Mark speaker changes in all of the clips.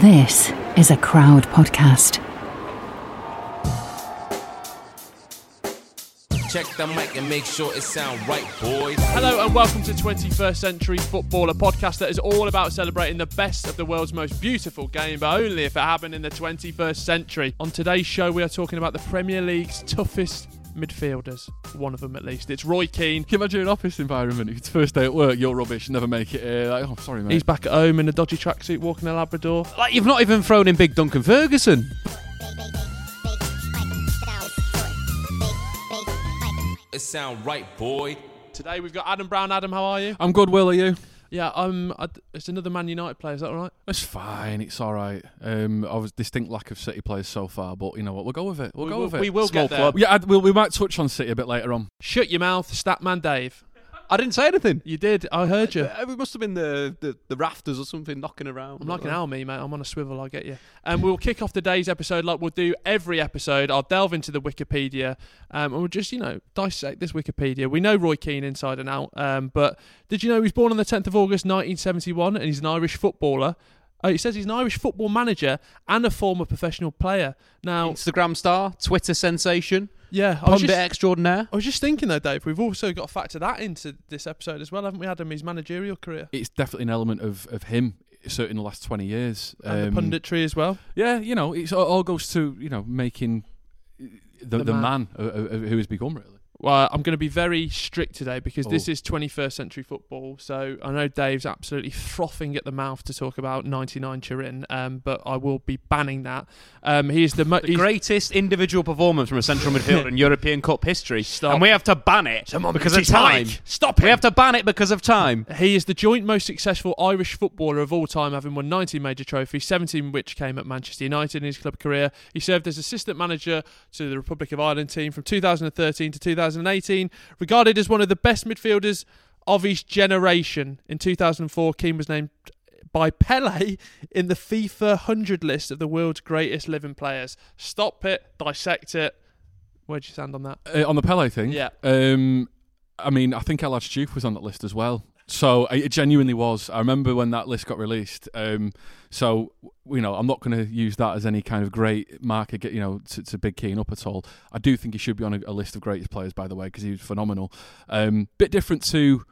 Speaker 1: This is a crowd podcast.
Speaker 2: Check the mic and make sure it sound right, boys.
Speaker 3: Hello and welcome to 21st Century Football, a podcast that is all about celebrating the best of the world's most beautiful game, but only if it happened in the 21st century. On today's show, we are talking about the Premier League's toughest midfielders, one of them at least. It's Roy Keane.
Speaker 4: Can you imagine an office environment? If it's first day at work, you're rubbish, never make it here. Like, oh, sorry, mate.
Speaker 3: He's back at home in a dodgy tracksuit, walking a Labrador.
Speaker 5: Like you've not even thrown in big Duncan Ferguson.
Speaker 2: It sound right, boy.
Speaker 3: Today we've got Adam Brown. Adam, how are you?
Speaker 4: I'm good, Will, are you?
Speaker 3: Yeah, um, I, it's another Man United player. Is that all right?
Speaker 4: It's fine. It's all right. Um, I was distinct lack of City players so far, but you know what? We'll go with it. We'll
Speaker 3: We
Speaker 4: go
Speaker 3: will-
Speaker 4: with it.
Speaker 3: we will
Speaker 4: Small
Speaker 3: get there.
Speaker 4: club. Yeah, I'd, we'll, we might touch on City a bit later on.
Speaker 3: Shut your mouth, Statman Dave.
Speaker 5: I didn't say anything.
Speaker 3: You did. I heard you.
Speaker 5: Uh, It must have been the, the, the rafters or something knocking around.
Speaker 3: I'm like an owl, me, mate. I'm on a swivel. I'll get you. And we'll kick off today's episode like we'll do every episode. I'll delve into the Wikipedia um, and we'll just, you know, dissect this Wikipedia. We know Roy Keane inside and out, um, but did you know he was born on the 10th of August 1971 and he's an Irish footballer? Oh, he says he's an Irish football manager and a former professional player. Now,
Speaker 5: Instagram star, Twitter sensation,
Speaker 3: yeah, I was,
Speaker 5: pundit
Speaker 3: just,
Speaker 5: extraordinaire.
Speaker 3: I was just thinking though, Dave, we've also got to factor that into this episode as well, haven't we, Adam? His managerial career
Speaker 4: It's definitely an element of, of him, certainly in the last 20 years.
Speaker 3: and
Speaker 4: Um,
Speaker 3: the punditry as well.
Speaker 4: Yeah, you know, it all goes to, you know, making the,
Speaker 3: The
Speaker 4: the,
Speaker 3: man.
Speaker 4: man, uh, uh, who has become, really.
Speaker 3: Well, I'm going to be very strict today because this
Speaker 4: Oh.
Speaker 3: is 21st century football. So I know Dave's absolutely frothing at the mouth to talk about 99 Turin, um, but I will be banning that. Um, he is the, mo-
Speaker 5: The greatest individual performance from a central midfielder in European Cup history.
Speaker 3: Stop.
Speaker 5: And we have to ban it because of time.
Speaker 3: Stop it!
Speaker 5: We have to ban it because of time.
Speaker 3: He is the joint most successful Irish footballer of all time, having won 19 major trophies, 17 which came at Manchester United in his club career. He served as assistant manager to the Republic of Ireland team from 2013 to 2018, regarded as one of the best midfielders of his generation. In 2004, Keane was named by Pele in the FIFA 100 list of the world's greatest living players. Stop it, dissect it. Where'd you stand on that?
Speaker 4: Uh, on the Pele thing,
Speaker 3: Yeah.
Speaker 4: Um, I mean, I think Elad Stoup was on that list as well. So it genuinely was. I remember when that list got released. Um, so you know, I'm not going to use that as any kind of great marker, you know, to, to big Keane up at all. I do think he should be on a, a list of greatest players, by the way, because he was phenomenal. Um, bit different to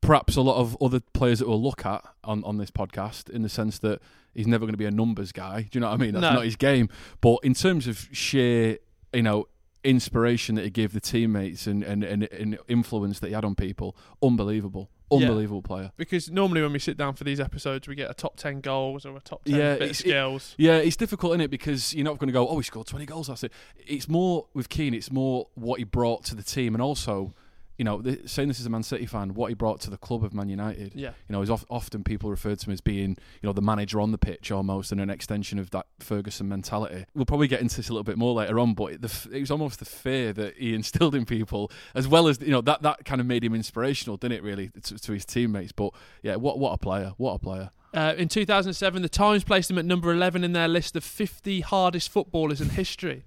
Speaker 4: perhaps a lot of other players that we'll look at on, on this podcast in the sense that he's never going to be a numbers guy. Do you know what I mean? That's
Speaker 3: No.
Speaker 4: not his game. But in terms of sheer, you know, inspiration that he gave the teammates and, and, and, and influence that he had on people, unbelievable. Unbelievable player.
Speaker 3: Because normally when we sit down for these episodes, we get a top 10 goals or a top 10
Speaker 4: Yeah,
Speaker 3: bit of
Speaker 4: it's- it-
Speaker 3: skills.
Speaker 4: Yeah, it's difficult, isn't it? Because you're not going to go, oh, he scored 20 goals. That's it. It's more with Keane. It's more what he brought to the team, and also you know, th- saying this as a Man City fan, what he brought to the club of Man United.
Speaker 3: Yeah.
Speaker 4: You know, is of, often people referred to him as being, you know, the manager on the pitch almost, and an extension of that Ferguson mentality. We'll probably get into this a little bit more later on, but the, f- it was almost the fear that he instilled in people, as well as you know that that kind of made him inspirational, didn't it? Really, to, to his teammates. But yeah, what what a player! What a player!
Speaker 3: Uh, in 2007, the Times placed him at number 11 in their list of 50 hardest footballers in history.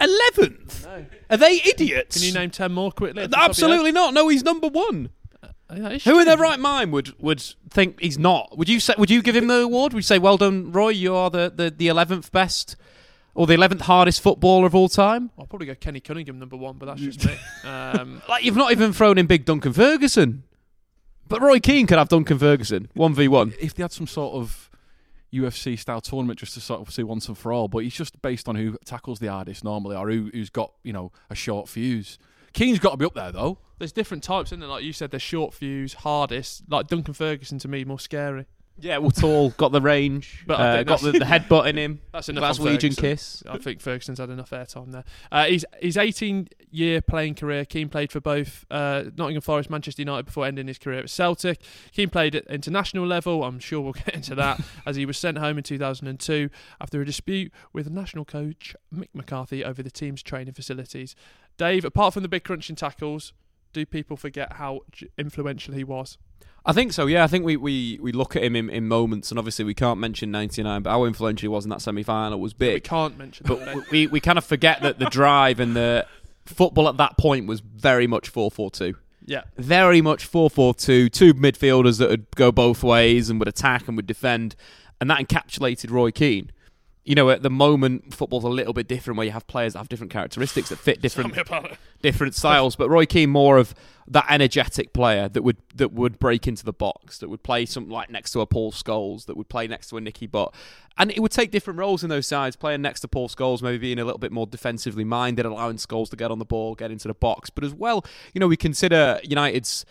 Speaker 5: Eleventh? Are they idiots?
Speaker 3: Can you name 10 more quickly? at the top of your
Speaker 5: Absolutely not. No, he's number one.
Speaker 3: head?
Speaker 5: Who in their right mind would would think he's not? Would you say? Would you give him the award? Would you say, "Well done, Roy. You are the the the eleventh best or the eleventh hardest footballer of all time"?
Speaker 3: I'll probably go Kenny Cunningham number one, but that's just me. Um,
Speaker 5: Like you've not even thrown in big Duncan Ferguson, but Roy Keane could have Duncan Ferguson one v one.
Speaker 4: If they had some sort of UFC style tournament just to sort of see once and for all, but he's just based on who tackles the hardest normally or who, who's got you know a short fuse. Keane's got to be up there though.
Speaker 3: there's different types, isn't there? Like you said, there's short fuse, hardest. Like Duncan Ferguson to me, more scary.
Speaker 5: Yeah, well, tall, got the range,
Speaker 3: But
Speaker 5: uh, got the, the headbutt in him.
Speaker 3: That's enough.
Speaker 5: Glaswegian kiss.
Speaker 3: I think Ferguson's had enough airtime there. Uh, he's his 18 year playing career. Keane played for both uh, Nottingham Forest, Manchester United before ending his career at Celtic. Keane played at international level. I'm sure we'll get into that as he was sent home in 2002 after a dispute with national coach Mick McCarthy over the team's training facilities. Dave, apart from the big crunching tackles, do people forget how influential he was?
Speaker 5: I think so. Yeah, I think we, we, we look at him in, in moments, and obviously we can't mention '99, but how influential he was in that semi final was big.
Speaker 3: We can't mention that.
Speaker 5: But
Speaker 3: Dave.
Speaker 5: we, we kind of forget that the drive and the football at that point was very much 4-4-2.
Speaker 3: yeah.
Speaker 5: Very much 4-4-2. Two midfielders that would go both ways and would attack and would defend, and that encapsulated Roy Keane. You know, at the moment, football's a little bit different, where you have players that have different characteristics that fit different
Speaker 3: Tell me about it.
Speaker 5: different styles. But Roy Keane more of that energetic player that would that would break into the box, that would play something like next to a Paul Scholes, that would play next to a Nicky Butt. And it would take different roles in those sides, playing next to Paul Scholes, maybe being a little bit more defensively minded, allowing Scholes to get on the ball, get into the box. But as well, you know, we consider United's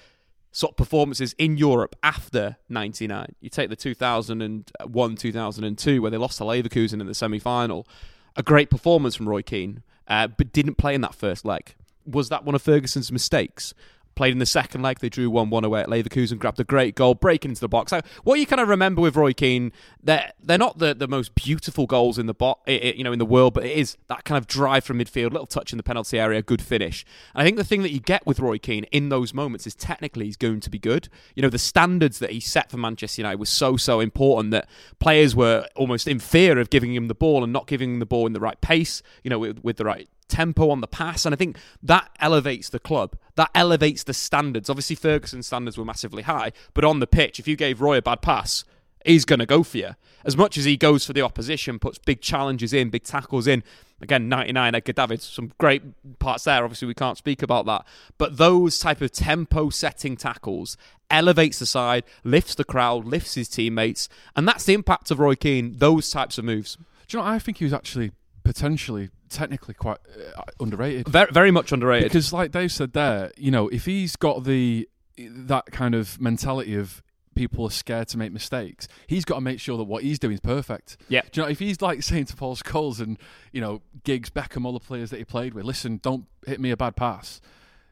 Speaker 5: sort of performances in Europe after 99. You take the 2001 2002, where they lost to Leverkusen in the semi final. A great performance from Roy Keane, uh, but didn't play in that first leg. Was that one of Ferguson's mistakes? Played in the second leg, they drew 1 1 away at Leverkusen, grabbed a great goal, breaking into the box. So what you kind of remember with Roy Keane, they're, they're not the, the most beautiful goals in the bo- i- i- you know in the world, but it is that kind of drive from midfield, little touch in the penalty area, good finish. And I think the thing that you get with Roy Keane in those moments is technically he's going to be good. You know, the standards that he set for Manchester United was so, so important that players were almost in fear of giving him the ball and not giving him the ball in the right pace, you know, with, with the right tempo on the pass. And I think that elevates the club. That elevates the standards. Obviously, Ferguson's standards were massively high, but on the pitch, if you gave Roy a bad pass, he's going to go for you. As much as he goes for the opposition, puts big challenges in, big tackles in. Again, 99 Edgar Davids, some great parts there. Obviously, we can't speak about that. But those type of tempo setting tackles elevates the side, lifts the crowd, lifts his teammates. And that's the impact of Roy Keane, those types of moves.
Speaker 4: Do you know? I think he was actually potentially, technically, quite uh, underrated.
Speaker 5: Very, very much underrated.
Speaker 4: Because, like Dave said there, you know, if he's got the that kind of mentality of people are scared to make mistakes, he's got to make sure that what he's doing is perfect.
Speaker 5: Yeah.
Speaker 4: Do you know if he's like saying to Paul Scholes and you know Giggs, Beckham, all the players that he played with, listen, don't hit me a bad pass.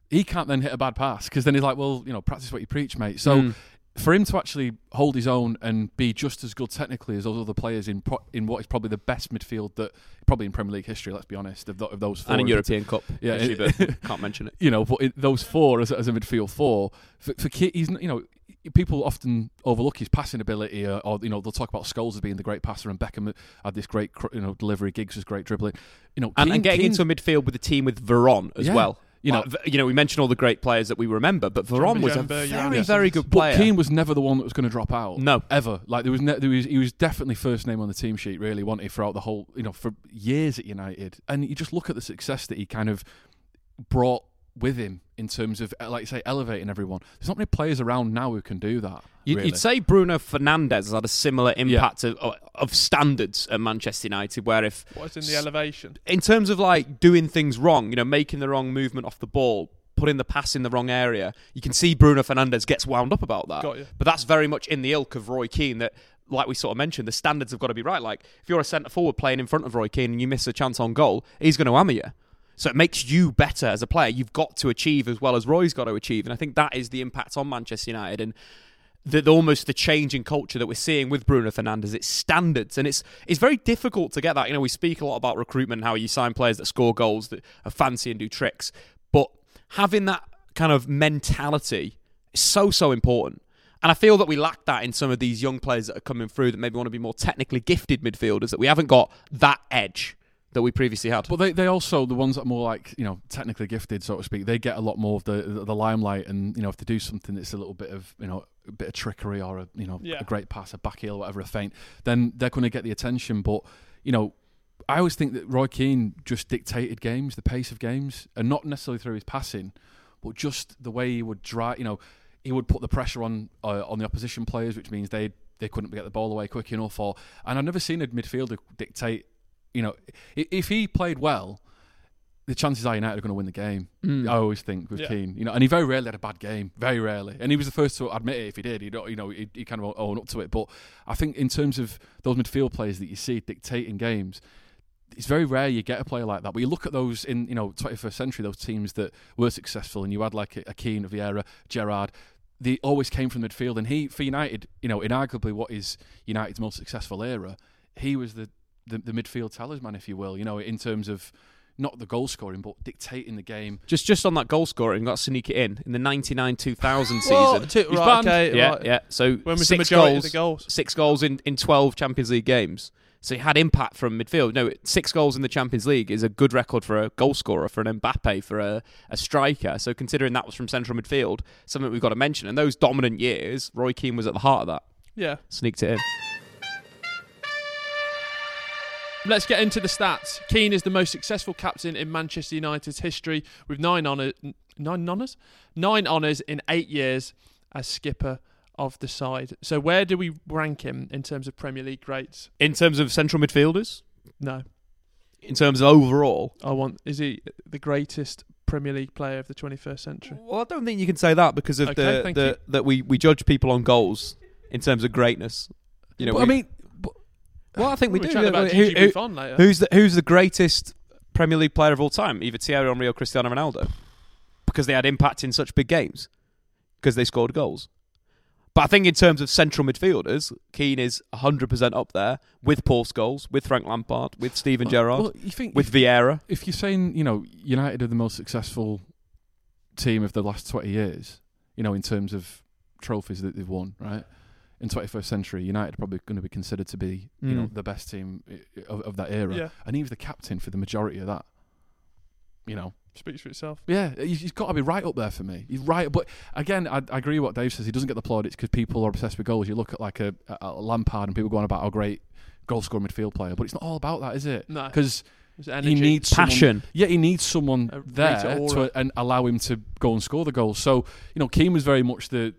Speaker 4: He can't then hit a bad pass because then he's like, well, you know, practice what you preach, mate. So.
Speaker 5: Mm.
Speaker 4: For him to actually hold his own and be just as good technically as those other players in pro- in what is probably the best midfield that probably in Premier League history, let's be honest, of, th- of those four.
Speaker 5: and in European Cup.
Speaker 4: Yeah,
Speaker 5: actually, but can't mention it.
Speaker 4: you know, but those four as, as a midfield four for, for he's you know people often overlook his passing ability, uh, or you know they'll talk about Scholes as being the great passer and Beckham had this great you know delivery. Giggs was great dribbling, you know,
Speaker 5: And,
Speaker 4: Keane-
Speaker 5: and getting
Speaker 4: Keane's-
Speaker 5: into a midfield with a team with Veron as
Speaker 4: Yeah.
Speaker 5: well.
Speaker 4: You know-
Speaker 5: Like, v- you know, we mentioned all the great players that we remember, but Veron was a
Speaker 3: Djembe,
Speaker 5: very,
Speaker 3: Johannes.
Speaker 5: very good player.
Speaker 4: But
Speaker 5: player.
Speaker 4: Keane was never the one that was going to drop out.
Speaker 5: No.
Speaker 4: ever. Like there was, ne- there was, he was definitely first name on the team sheet. Really, wasn't throughout the whole, you know, for years at United. And you just look at the success that he kind of brought with him in terms of, like you say, elevating everyone. There's not many players around now who can do that.
Speaker 5: You'd,
Speaker 4: really.
Speaker 5: you'd say Bruno Fernandes has had a similar impact of, of standards at Manchester United, where if
Speaker 3: What's in the elevation?
Speaker 5: in terms of like doing things wrong, you know, making the wrong movement off the ball, putting the pass in the wrong area, you can see Bruno Fernandes gets wound up about that. But that's very much in the ilk of Roy Keane that like we sort of mentioned, the standards have got to be right. Like if you're a centre forward playing in front of Roy Keane and you miss a chance on goal, he's going to hammer you. So it makes you better as a player. You've got to achieve as well as Roy's got to achieve, and I think that is the impact on Manchester United and the, the- almost the change in culture that we're seeing with Bruno Fernandes. It's standards, and it's it's very difficult to get that. You know, we speak a lot about recruitment, and how you sign players that score goals, that are fancy and do tricks, but having that kind of mentality is so so important. And I feel that we lack that in some of these young players that are coming through that maybe want to be more technically gifted midfielders. That we haven't got that edge that we previously had.
Speaker 4: But they, they also the ones that are more like you know technically gifted, so to speak. They get a lot more of the the, the limelight, and you know if they do something that's a little bit of you know a bit of trickery or a you know
Speaker 3: Yeah.
Speaker 4: a great pass, a back heel, whatever, a feint, then they're going to get the attention. But you know. I always think that Roy Keane just dictated games, the pace of games, and not necessarily through his passing, but just the way he would drive. You know, he would put the pressure on uh, on the opposition players, which means they they couldn't get the ball away quick enough. Or and I've never seen a midfielder dictate. You know, if he played well, the chances are United are going to win the game.
Speaker 5: Mm.
Speaker 4: I always think with
Speaker 3: Yeah.
Speaker 4: Keane, you know, and he very rarely had a bad game, very rarely, and he was the first to admit it. If he did, he you know he, he kind of own up to it. But I think in terms of those midfield players that you see dictating games, it's very rare you get a player like that. But you look at those in you know 21st century, those teams that were successful, and you had like a, a Keane, a Vieira, Gerrard. They always came from midfield, and he for United, you know, inarguably what is United's most successful era, he was the the, the midfield talisman, if you will. You know, in terms of not the goal scoring, but dictating the game.
Speaker 5: Just just on that goal scoring, got to sneak it in in the 99-2000
Speaker 3: Well,
Speaker 5: season.
Speaker 3: t-
Speaker 4: He's
Speaker 3: right,
Speaker 4: banned.
Speaker 3: okay,
Speaker 5: yeah,
Speaker 3: right.
Speaker 5: yeah. So
Speaker 3: When was
Speaker 5: six
Speaker 3: the majority
Speaker 5: goals,
Speaker 3: of the goals?
Speaker 5: six goals in, in 12 Champions League games. So he had impact from midfield. No, six goals in the Champions League is a good record for a goal scorer, for an Mbappe, for a, a striker. So considering that was from central midfield, something we've got to mention. And those dominant years, Roy Keane was at the heart of that.
Speaker 3: Yeah.
Speaker 5: Sneaked it in.
Speaker 3: Let's get into the stats. Keane is the most successful captain in Manchester United's history with nine honours. Nine honours? Nine honours in eight years as skipper of the side. So where do we rank him in terms of Premier League greats?
Speaker 5: In terms of central midfielders,
Speaker 3: No.
Speaker 5: in terms of overall,
Speaker 3: I want. Is he the greatest Premier League player of the 21st century?
Speaker 5: Well, I don't think you can say that because of
Speaker 3: Okay,
Speaker 5: the, the that we, we judge people on goals in terms of greatness. You know, we-
Speaker 4: I mean,
Speaker 5: well, I think we
Speaker 3: We're
Speaker 5: do.
Speaker 3: about
Speaker 5: Who- who-
Speaker 3: Buffon later.
Speaker 5: who's the who's the greatest Premier League player of all time? Either Thierry Henry or Cristiano Ronaldo, because they had impact in such big games, because they scored goals. But I think in terms of central midfielders, Keane is 100% up there with Paul Scholes, with Frank Lampard, with Steven Gerrard,
Speaker 4: well, you think
Speaker 5: with Vieira.
Speaker 4: if you're saying you know United are the most successful team of the last 20 years, you know in terms of trophies that they've won, right? In 21st century, United are probably going to be considered to be you know
Speaker 5: Mm.
Speaker 4: the best team of, of that era,
Speaker 3: Yeah.
Speaker 4: and he was the captain for the majority of that. You know,
Speaker 3: Speaks for itself.
Speaker 4: yeah, he's, he's got to be right up there for me. He's right, but again, I, I agree with what Dave says. He doesn't get the plaudits because people are obsessed with goals. You look at like a, a, a Lampard and people going about how great goal scoring midfield player, but it's not all about that, is it?
Speaker 3: No.
Speaker 4: Because he
Speaker 3: energy.
Speaker 4: needs someone-
Speaker 5: Passion.
Speaker 4: yeah, he needs someone
Speaker 3: A
Speaker 4: there to and allow him to go and score the goals. So you know, Keane was very much the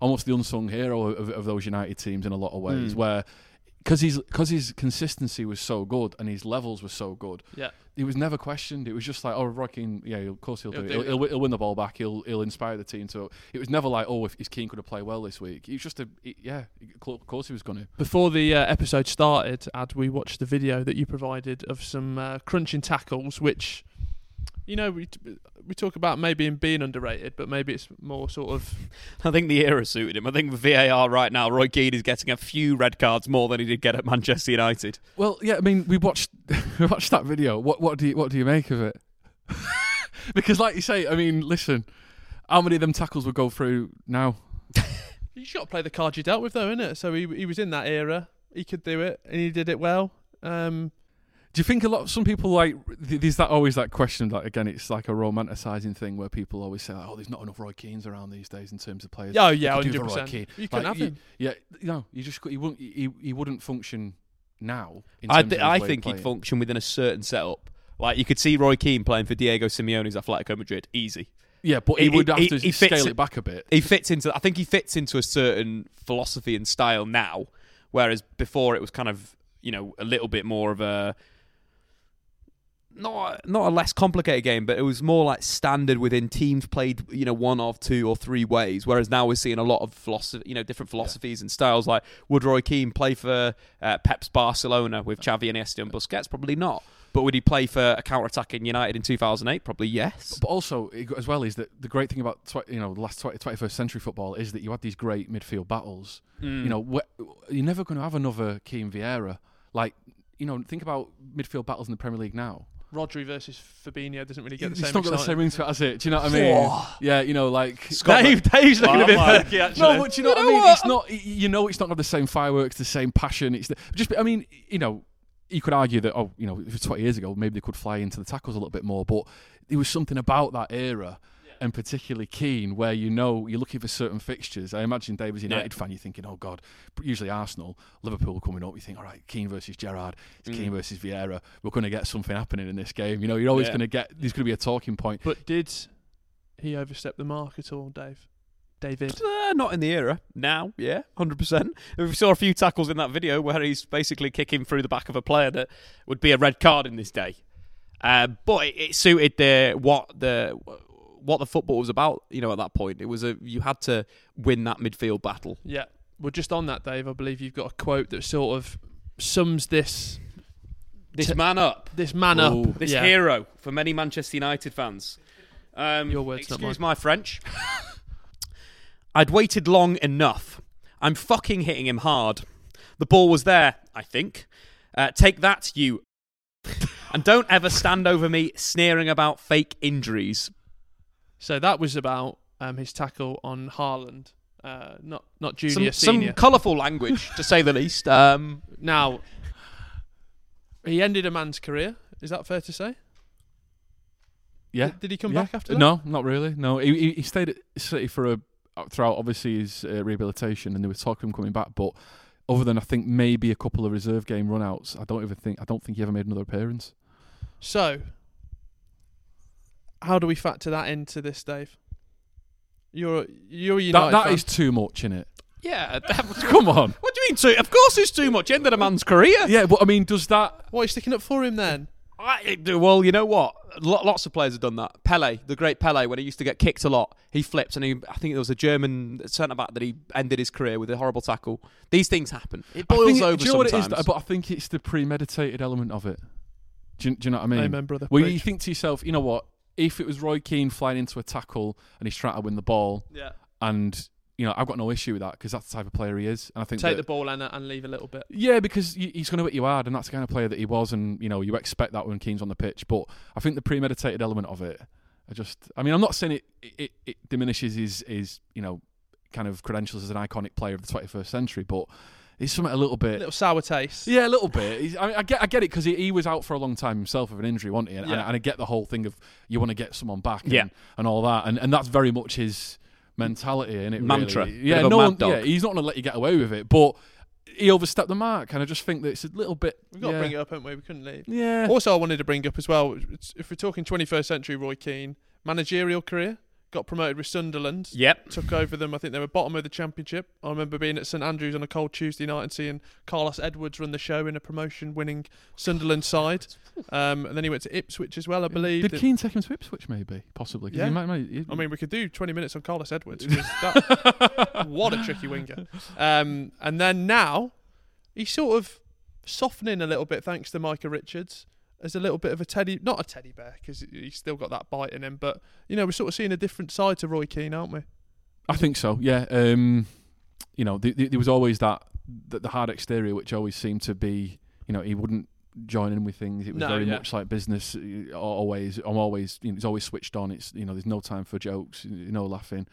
Speaker 4: almost the unsung hero of, of those United teams in a lot of ways,
Speaker 5: Mm.
Speaker 4: where because he's because his consistency was so good and his levels were so good.
Speaker 3: Yeah.
Speaker 4: He was never questioned. It was just like, oh, Roy Keane, yeah, of course he'll,
Speaker 3: He'll
Speaker 4: do it.
Speaker 3: do
Speaker 4: He'll,
Speaker 3: it.
Speaker 4: he'll, he'll win the ball back. He'll he'll inspire the team. So it was never like, oh, if, if Keane could have played well this week. He was just a, he- yeah, of course he was going to.
Speaker 3: Before the uh, episode started, Ad, we watched the video that you provided of some uh, crunching tackles, which, you know, we we talk about maybe him being underrated, but maybe it's more sort of
Speaker 5: I think the era suited him. I think VAR right now, Roy Keane is getting a few red cards more than he did get at Manchester United.
Speaker 4: Well, yeah, I mean, we watched we watched that video. What what do you what do you make of it? because, like you say, I mean, listen, how many of them tackles would go through now?
Speaker 3: you got to play the card you dealt with, though, innit? So he he was in that era. He could do it, and he did it well. Um,
Speaker 4: Do you think a lot of some people like th- there's that always that question like again it's like a romanticizing thing where people always say like, oh there's not enough Roy Keanes around these days in terms of players.
Speaker 3: oh
Speaker 4: You
Speaker 3: yeah,
Speaker 4: could do
Speaker 3: hundred
Speaker 4: the Roy
Speaker 3: percent.
Speaker 4: Keane.
Speaker 3: You couldn't
Speaker 4: Like,
Speaker 3: have
Speaker 4: you-
Speaker 3: him.
Speaker 4: Yeah, no, you just he wouldn't he, he wouldn't function now. In
Speaker 5: I,
Speaker 4: terms
Speaker 5: th-
Speaker 4: of
Speaker 5: I think he'd function within a certain setup. Like you could see Roy Keane playing for Diego Simeone's Atletico Madrid, easy.
Speaker 4: Yeah, but he,
Speaker 5: He-
Speaker 4: would
Speaker 5: he-
Speaker 4: have to
Speaker 5: he
Speaker 4: scale
Speaker 5: it-
Speaker 4: it back a bit.
Speaker 5: He fits into. I think he fits into a certain philosophy and style now, whereas before it was kind of you know a little bit more of a not not a less complicated game, but it was more like standard within teams played you know one of two or three ways. Whereas now we're seeing a lot of philosophy, you know, different philosophies and styles. Like would Roy Keane play for uh, Pep's Barcelona with Xavi and Iniesta and Busquets? Probably not. But would he play for a counter-attacking United in 2008? Probably yes.
Speaker 4: But also, as well, is that the great thing about tw- you know the last 20, 21st century football is that you had these great midfield battles.
Speaker 5: Mm.
Speaker 4: You know, wh- you're never going to have another Keane Vieira. Like, you know, think about midfield battles in the Premier League now.
Speaker 3: Rodri versus Fabinho doesn't really get the
Speaker 4: it's
Speaker 3: same.
Speaker 4: It's not got the same ring to it, has it? Do you know what I mean? Yeah, you know, like
Speaker 3: Dave, Dave's looking a bit
Speaker 5: Wow.
Speaker 3: perky actually.
Speaker 4: No, but do you know
Speaker 5: You
Speaker 4: what
Speaker 5: know
Speaker 4: I mean?
Speaker 5: what?
Speaker 4: It's not. You know, it's not got the same fireworks, the same passion. It's the, just. I mean, you know, you could argue that. Oh, you know, if it's twenty years ago, maybe they could fly into the tackles a little bit more. But there was something about that era. And particularly Keane, where you know you're looking for certain fixtures. I imagine Dave as a United fan, you're thinking, "Oh God!" Usually Arsenal, Liverpool coming up, you think, "All right, Keane versus Gerrard, it's Keane versus Vieira. We're going to get something happening in this game." You know, you're always
Speaker 5: Yeah.
Speaker 4: going to get. There's going to be a talking point.
Speaker 3: But did he overstep the mark at all, Dave? David.
Speaker 5: Uh, not in the era. Now, yeah, 100%. We saw a few tackles in that video where he's basically kicking through the back of a player that would be a red card in this day. Uh, but it, it suited the what the what the football was about. You know, at that point, it was a you had to win that midfield battle.
Speaker 3: Yeah. Well, just on that, Dave, I believe you've got a quote that sort of sums this
Speaker 5: This
Speaker 3: T-
Speaker 5: man up,
Speaker 3: this man
Speaker 4: Ooh.
Speaker 3: up.
Speaker 5: this
Speaker 3: yeah.
Speaker 5: hero for many Manchester United fans. Um,
Speaker 3: Your words, not
Speaker 5: excuse
Speaker 3: mine.
Speaker 5: my French. I'd waited long enough. I'm fucking hitting him hard. The ball was there, I think. Uh, take that, you. and don't ever stand over me sneering about fake injuries.
Speaker 3: So that was about um, his tackle on Haaland. Uh, not not junior,
Speaker 5: Some,
Speaker 3: senior.
Speaker 5: some colourful language, to say the least. Um,
Speaker 3: now, he ended a man's career. Is that fair to say?
Speaker 4: Yeah.
Speaker 3: Did, did he come
Speaker 4: Yeah.
Speaker 3: back after that?
Speaker 4: No, not really. No, he, he, he stayed at City for a throughout obviously his uh, rehabilitation, and there was talking him coming back. But other than I think maybe a couple of reserve game runouts, I don't even think I don't think he ever made another appearance.
Speaker 3: So, how do we factor that into this, Dave? You're you're a
Speaker 4: That
Speaker 3: United
Speaker 4: that
Speaker 3: fan.
Speaker 4: is too much in it.
Speaker 5: yeah, that was,
Speaker 4: Come on.
Speaker 5: what do you mean too? Of course it's too much. Ended a man's career.
Speaker 4: Yeah, but I mean, does that?
Speaker 3: What are you sticking up for him then?
Speaker 5: I, well, you know what? Lo- Lots of players have done that. Pele, the great Pele, when he used to get kicked a lot, he flipped, and he, I think there was a German centre back that he ended his career with a horrible tackle. These things happen. It boils
Speaker 4: think it-
Speaker 5: over
Speaker 4: do you know what
Speaker 5: sometimes.
Speaker 4: it is? But I think it's the premeditated element of it. Do you, do you know what I mean?
Speaker 3: Amen, brother.
Speaker 4: Well, you think to yourself, you know what? If it was Roy Keane flying into a tackle and he's trying to win the ball,
Speaker 3: yeah.
Speaker 4: and you know, I've got no issue with that because that's the type of player he is, and I think
Speaker 3: Take
Speaker 4: that-
Speaker 3: the ball and, uh, and leave a little bit.
Speaker 4: Yeah, because he's going to hit you hard, and that's the kind of player that he was, and you know you expect that when Keane's on the pitch. But I think the premeditated element of it, I just, I mean, I'm not saying it it, it diminishes his his you know kind of credentials as an iconic player of the 21st century, but it's something a little bit.
Speaker 3: a little sour taste.
Speaker 4: yeah, a little bit. He's, I, mean, I get, I get it because he, he was out for a long time himself with an injury, wasn't he? And, and,
Speaker 3: Yeah.
Speaker 4: and I get the whole thing of you want to get someone back, and,
Speaker 5: Yeah.
Speaker 4: and all that, and and that's very much his mentality, and it
Speaker 5: Mantra.
Speaker 4: Really. Yeah, no one, yeah, he's not going to let you get away with it, but he overstepped the mark, and I just think that it's a little bit.
Speaker 3: We've got
Speaker 4: yeah.
Speaker 3: to bring it up, haven't we? We couldn't leave.
Speaker 4: Yeah.
Speaker 3: Also, I wanted to bring up as well, if we're talking 21st century Roy Keane, managerial career, got promoted with Sunderland.
Speaker 5: Yep.
Speaker 3: Took over them. I think they were bottom of the championship. I remember being at St Andrews on a cold Tuesday night and seeing Carlos Edwards run the show in a promotion-winning Sunderland side. Um, and then he went to Ipswich as well, I believe.
Speaker 4: Did
Speaker 3: Did-
Speaker 4: Keane take him to Ipswich? Maybe, possibly.
Speaker 3: Yeah.
Speaker 4: he might- might-
Speaker 3: I mean, we could do 20 minutes on Carlos Edwards. that, what a tricky winger. Um, and then now, he's sort of softening a little bit thanks to Micah Richards as a little bit of a teddy, not a teddy bear because he's still got that bite in him, but you know we're sort of seeing a different side to Roy Keane, aren't we?
Speaker 4: I think so. Yeah. Um, you know, th- th- there was always that, that the hard exterior, which always seemed to be, you know, he wouldn't join in with things. It was
Speaker 3: No,
Speaker 4: very
Speaker 3: yeah.
Speaker 4: much like business. uh, Always, I'm always, you know, he's always switched on. It's you know, there's no time for jokes, no laughing.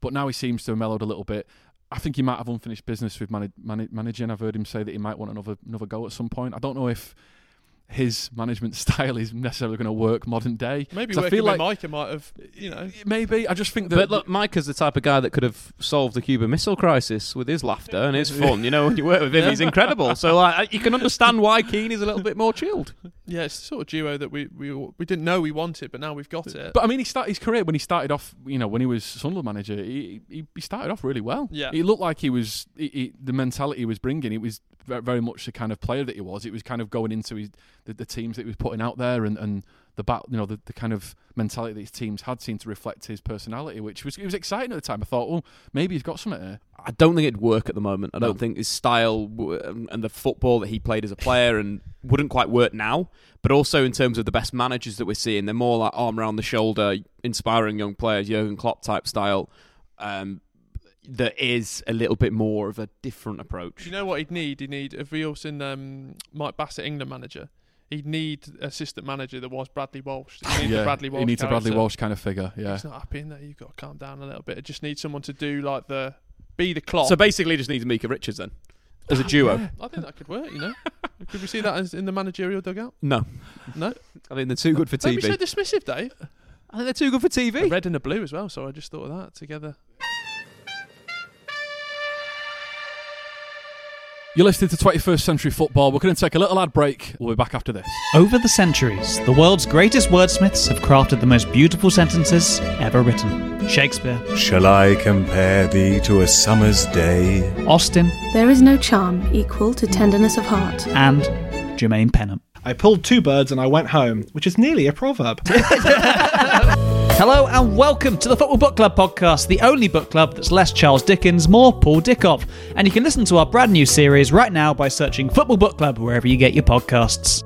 Speaker 4: But now he seems to have mellowed a little bit. I think he might have unfinished business with manag man- managing. I've heard him say that he might want another another go at some point. I don't know if his management style is necessarily going to work modern day.
Speaker 3: Maybe
Speaker 4: 'Cause I
Speaker 3: working
Speaker 4: feel
Speaker 3: with
Speaker 4: like
Speaker 3: Micah might have, you know.
Speaker 4: maybe I just think that.
Speaker 5: But look, Micah's the type of guy that could have solved the Cuban Missile Crisis with his laughter and his fun. You know, when you work with him, he's incredible. So like, you can understand why Keane is a little bit more chilled.
Speaker 3: Yeah, it's the sort of duo that we, we we didn't know we wanted, but now we've got it.
Speaker 4: But I mean, he started his career when he started off. You know, when he was Sunderland manager, he he, he started off really well.
Speaker 3: Yeah.
Speaker 4: he looked like he was he, he, the mentality he was bringing. It was ve- very much the kind of player that he was. It was kind of going into his, the, the teams that he was putting out there and, and the bat, you know, the, the kind of mentality that his teams had seemed to reflect his personality, which was it was exciting at the time. I thought, oh, maybe he's got something here.
Speaker 5: I don't think it'd work at the moment. I
Speaker 4: No.
Speaker 5: don't think his style and and the football that he played as a player and wouldn't quite work now. But also in terms of the best managers that we're seeing, they're more like arm around the shoulder, inspiring young players, Jurgen Klopp type style. Um, that is a little bit more of a different approach.
Speaker 3: Do you know what he'd need? He'd need a we also um, Mike Bassett, England manager. He'd need assistant manager that was Bradley Walsh. He needs
Speaker 4: yeah,
Speaker 3: a Bradley Walsh.
Speaker 4: he needs a Bradley. Walsh kind of figure. Yeah,
Speaker 3: He's not happy in there. You've got to calm down a little bit. It just need someone to do like the be the clock.
Speaker 5: So basically, he just needs Micah Richards then as a duo.
Speaker 3: Yeah, I think that could work. You know, could we see that as in the managerial dugout?
Speaker 5: No,
Speaker 3: No,
Speaker 5: I think they're too good for TV.
Speaker 3: don't be
Speaker 5: TV.
Speaker 3: so dismissive, Dave.
Speaker 5: I think they're too good for
Speaker 3: A
Speaker 5: TV.
Speaker 3: red and a blue as well. So I just thought of that together.
Speaker 4: You're listening to 21st Century Football. We're going to take a little ad break. We'll be back after this.
Speaker 6: Over the centuries, the world's greatest wordsmiths have crafted the most beautiful sentences ever written. Shakespeare,
Speaker 7: Shall I compare thee to a summer's day?
Speaker 6: Austen,
Speaker 8: There is no charm equal to tenderness of heart.
Speaker 6: and Jermaine Pennant.
Speaker 9: I pulled two birds and I went home, which is nearly a proverb.
Speaker 6: Hello and welcome to the Football Book Club podcast, the only book club that's less Charles Dickens, more Paul Dickov. And you can listen to our brand new series right now by searching Football Book Club wherever you get your podcasts.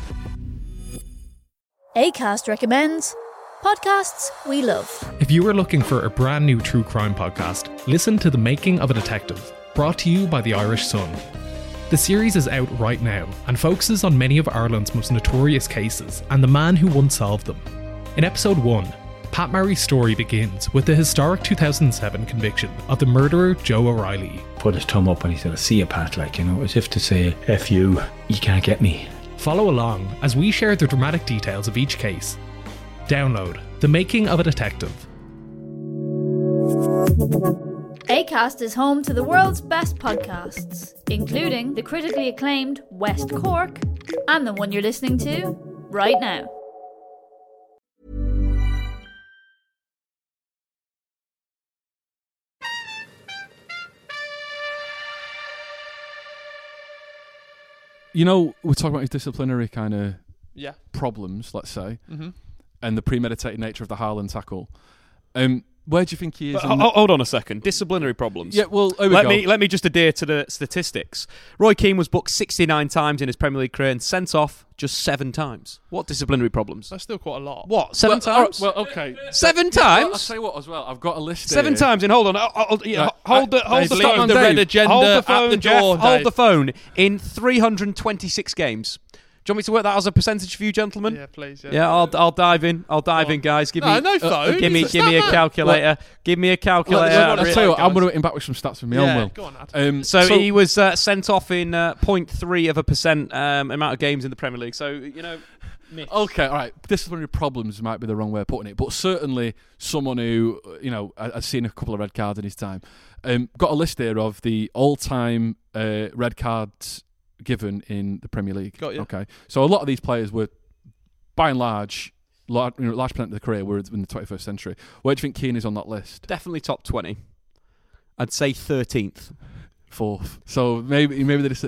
Speaker 8: ACAST recommends podcasts we love.
Speaker 10: If you are looking for a brand new true crime podcast, listen to The Making of a Detective, brought to you by the Irish Sun. The series is out right now and focuses on many of Ireland's most notorious cases and the man who once solved them. In episode 1, Pat Murray's story begins with the historic 2007 conviction of the murderer Joe O'Reilly.
Speaker 11: Put his thumb up and he said, I see you, Pat, like, you know, as if to say, F you, you can't get me.
Speaker 10: Follow along as we share the dramatic details of each case. Download The Making of a Detective.
Speaker 8: ACAST is home to the world's best podcasts, including the critically acclaimed West Cork and the one you're listening to right now.
Speaker 4: You know, we're talking about his disciplinary kind of
Speaker 3: Yeah.
Speaker 4: problems, let's say,
Speaker 3: Mhm.
Speaker 4: and the premeditated nature of the Haaland tackle. Um, where do you think he is?
Speaker 5: But
Speaker 4: in
Speaker 5: hold on a second. Disciplinary problems.
Speaker 4: Yeah, well, here we
Speaker 5: let
Speaker 4: go.
Speaker 5: me let me just adhere to the statistics. Roy Keane was booked 69 times in his Premier League career and sent off just seven times. What disciplinary problems?
Speaker 3: That's still quite a lot.
Speaker 5: What? Seven
Speaker 4: Well, all right,
Speaker 5: times?
Speaker 4: well, okay.
Speaker 5: Seven
Speaker 4: Yeah, well,
Speaker 5: times?
Speaker 4: I'll say what as well. I've got a list.
Speaker 5: Seven
Speaker 4: here.
Speaker 5: times. And hold on. I'll- I'll- yeah,
Speaker 4: Right,
Speaker 5: hold the hold the phone.
Speaker 4: the red
Speaker 3: agenda
Speaker 5: hold the
Speaker 3: at
Speaker 5: phone,
Speaker 3: the
Speaker 5: Jeff. Hold the phone. In 326 games. Do you want me to work that as a percentage for you, gentlemen?
Speaker 3: Yeah, please. Yeah,
Speaker 5: Yeah, I'll I'll dive in. I'll dive in, guys. Give
Speaker 3: No,
Speaker 5: me
Speaker 3: no phone.
Speaker 5: Give me give me a
Speaker 3: that man.
Speaker 5: calculator. Give me a calculator.
Speaker 4: Let's-
Speaker 5: I'll
Speaker 4: I'll
Speaker 5: re-
Speaker 4: tell you what, I'm going to him back with some stats from my
Speaker 3: Yeah,
Speaker 4: own will.
Speaker 3: go on, Ad.
Speaker 4: Um,
Speaker 5: So, he was uh, sent off in uh, 0.3 of a percent um, amount of games in the Premier League. So you know,
Speaker 4: Okay, all right. Disciplinary problems might be the wrong way of putting it, but certainly someone who you know I- I've seen a couple of red cards in his time. Um, got a list here of the all-time uh, red cards given in the Premier League.
Speaker 3: Got you.
Speaker 4: Okay, so a lot of these players were, by and large, large, you know, large percent of their career were in the 21st century. Where do you think Keane is on that list?
Speaker 5: definitely top 20. I'd say 13th.
Speaker 4: Fourth. So maybe maybe they just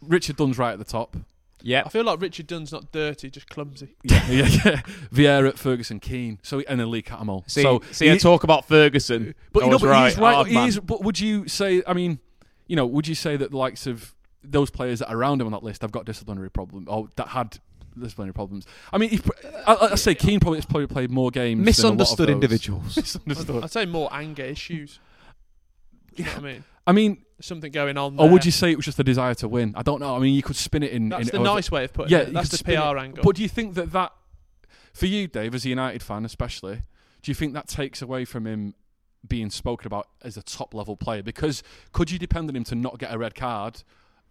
Speaker 4: Richard Dunne's right at the top.
Speaker 5: Yeah.
Speaker 3: I feel like Richard Dunne's not dirty, just clumsy.
Speaker 4: Yeah, yeah, yeah. Vieira, Ferguson, Keane. So and then Lee Cattermole.
Speaker 5: See,
Speaker 4: so
Speaker 5: see, I talk about Ferguson.
Speaker 4: But
Speaker 5: I
Speaker 4: you know, but
Speaker 5: right.
Speaker 4: he's right.
Speaker 5: Hard
Speaker 4: he is, but would you say? I mean, you know, would you say that the likes of those players that are around him on that list have got disciplinary problem or that had disciplinary problems? I mean, he, I, I say Keane probably has probably played more games.
Speaker 5: Misunderstood
Speaker 4: than a lot of those.
Speaker 5: individuals.
Speaker 4: Misunderstood.
Speaker 3: I'd say more anger issues. You know I mean?
Speaker 4: I mean,
Speaker 3: something going on.
Speaker 4: or would you say it was just a desire to win? I don't know. I mean, you could spin it in.
Speaker 3: That's
Speaker 4: in
Speaker 3: the
Speaker 4: however-
Speaker 3: nice way of putting
Speaker 4: yeah,
Speaker 3: it.
Speaker 4: you
Speaker 3: That's the PR
Speaker 4: it.
Speaker 3: angle.
Speaker 4: But do you think that that, for you, Dave, as a United fan especially, do you think that takes away from him being spoken about as a top level player? Because could you depend on him to not get a red card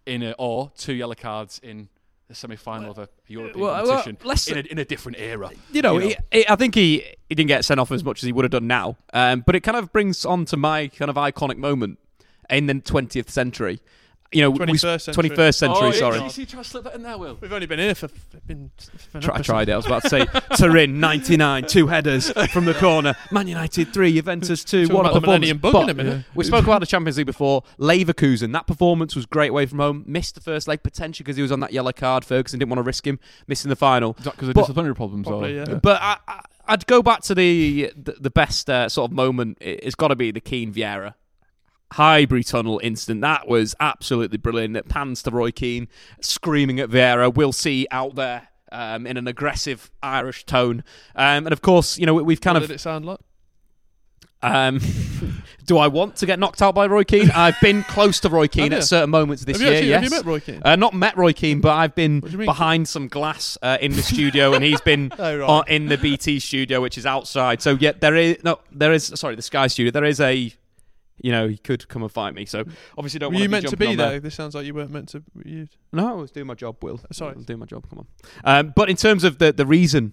Speaker 4: in a, or two yellow cards in the semi-final of a European
Speaker 5: Well, well,
Speaker 4: competition
Speaker 5: let's-
Speaker 4: in, a, in a different era.
Speaker 5: you know, He, he- I think he, he didn't get sent off as much as he would have done now. Um, but it kind of brings on to my kind of iconic moment in the 20th century. You know, we-
Speaker 3: 21st century.
Speaker 5: 21st century,
Speaker 3: Oh,
Speaker 5: sorry.
Speaker 4: you see, try to slip that in there, Will.
Speaker 3: We've only been here for been. for an
Speaker 5: Try, I tried it. I was about to say Turin 99, two headers from the corner. Man United 3, Juventus 2. What a
Speaker 3: about the
Speaker 5: performance.
Speaker 3: Millennium Bug
Speaker 5: But
Speaker 3: in a minute.
Speaker 5: We spoke about the Champions League before. Leverkusen, that performance was great away from home. Missed the first leg potentially because he was on that yellow card. Ferguson didn't want to risk him missing the final.
Speaker 4: Is that because of
Speaker 5: But-
Speaker 4: disciplinary problems?
Speaker 3: Probably,
Speaker 4: or,
Speaker 3: yeah.
Speaker 5: But I, I, I'd go back to the the, the best uh, sort of moment. It- It's got to be the Keane Vieira Highbury Tunnel incident. That was absolutely brilliant. It pans to Roy Keane screaming at Vieira. We'll see out there. Um, in an aggressive Irish tone, um, and of course, you know we- we've kind
Speaker 3: What
Speaker 5: of
Speaker 3: did it sound like?
Speaker 5: um, do I want to get knocked out by Roy Keane? I've been close to Roy Keane at certain moments this year.
Speaker 3: actually-
Speaker 5: yes.
Speaker 3: have you met Roy Keane?
Speaker 5: Uh, not met Roy Keane, but I've been
Speaker 3: do you mean?
Speaker 5: behind some glass uh, in the studio, and he's been
Speaker 3: Oh, right.
Speaker 5: on- in the BT studio, which is outside. So yeah, there is no, there is sorry, the Sky studio. There is a, you know, he could come and fight me. So obviously, don't.
Speaker 3: Were you
Speaker 5: be
Speaker 3: meant to be there? This sounds like you weren't meant to. You?
Speaker 5: No, I was doing my job, Will.
Speaker 3: Sorry.
Speaker 5: I was doing my job. Come on. Um, but in terms of the the reason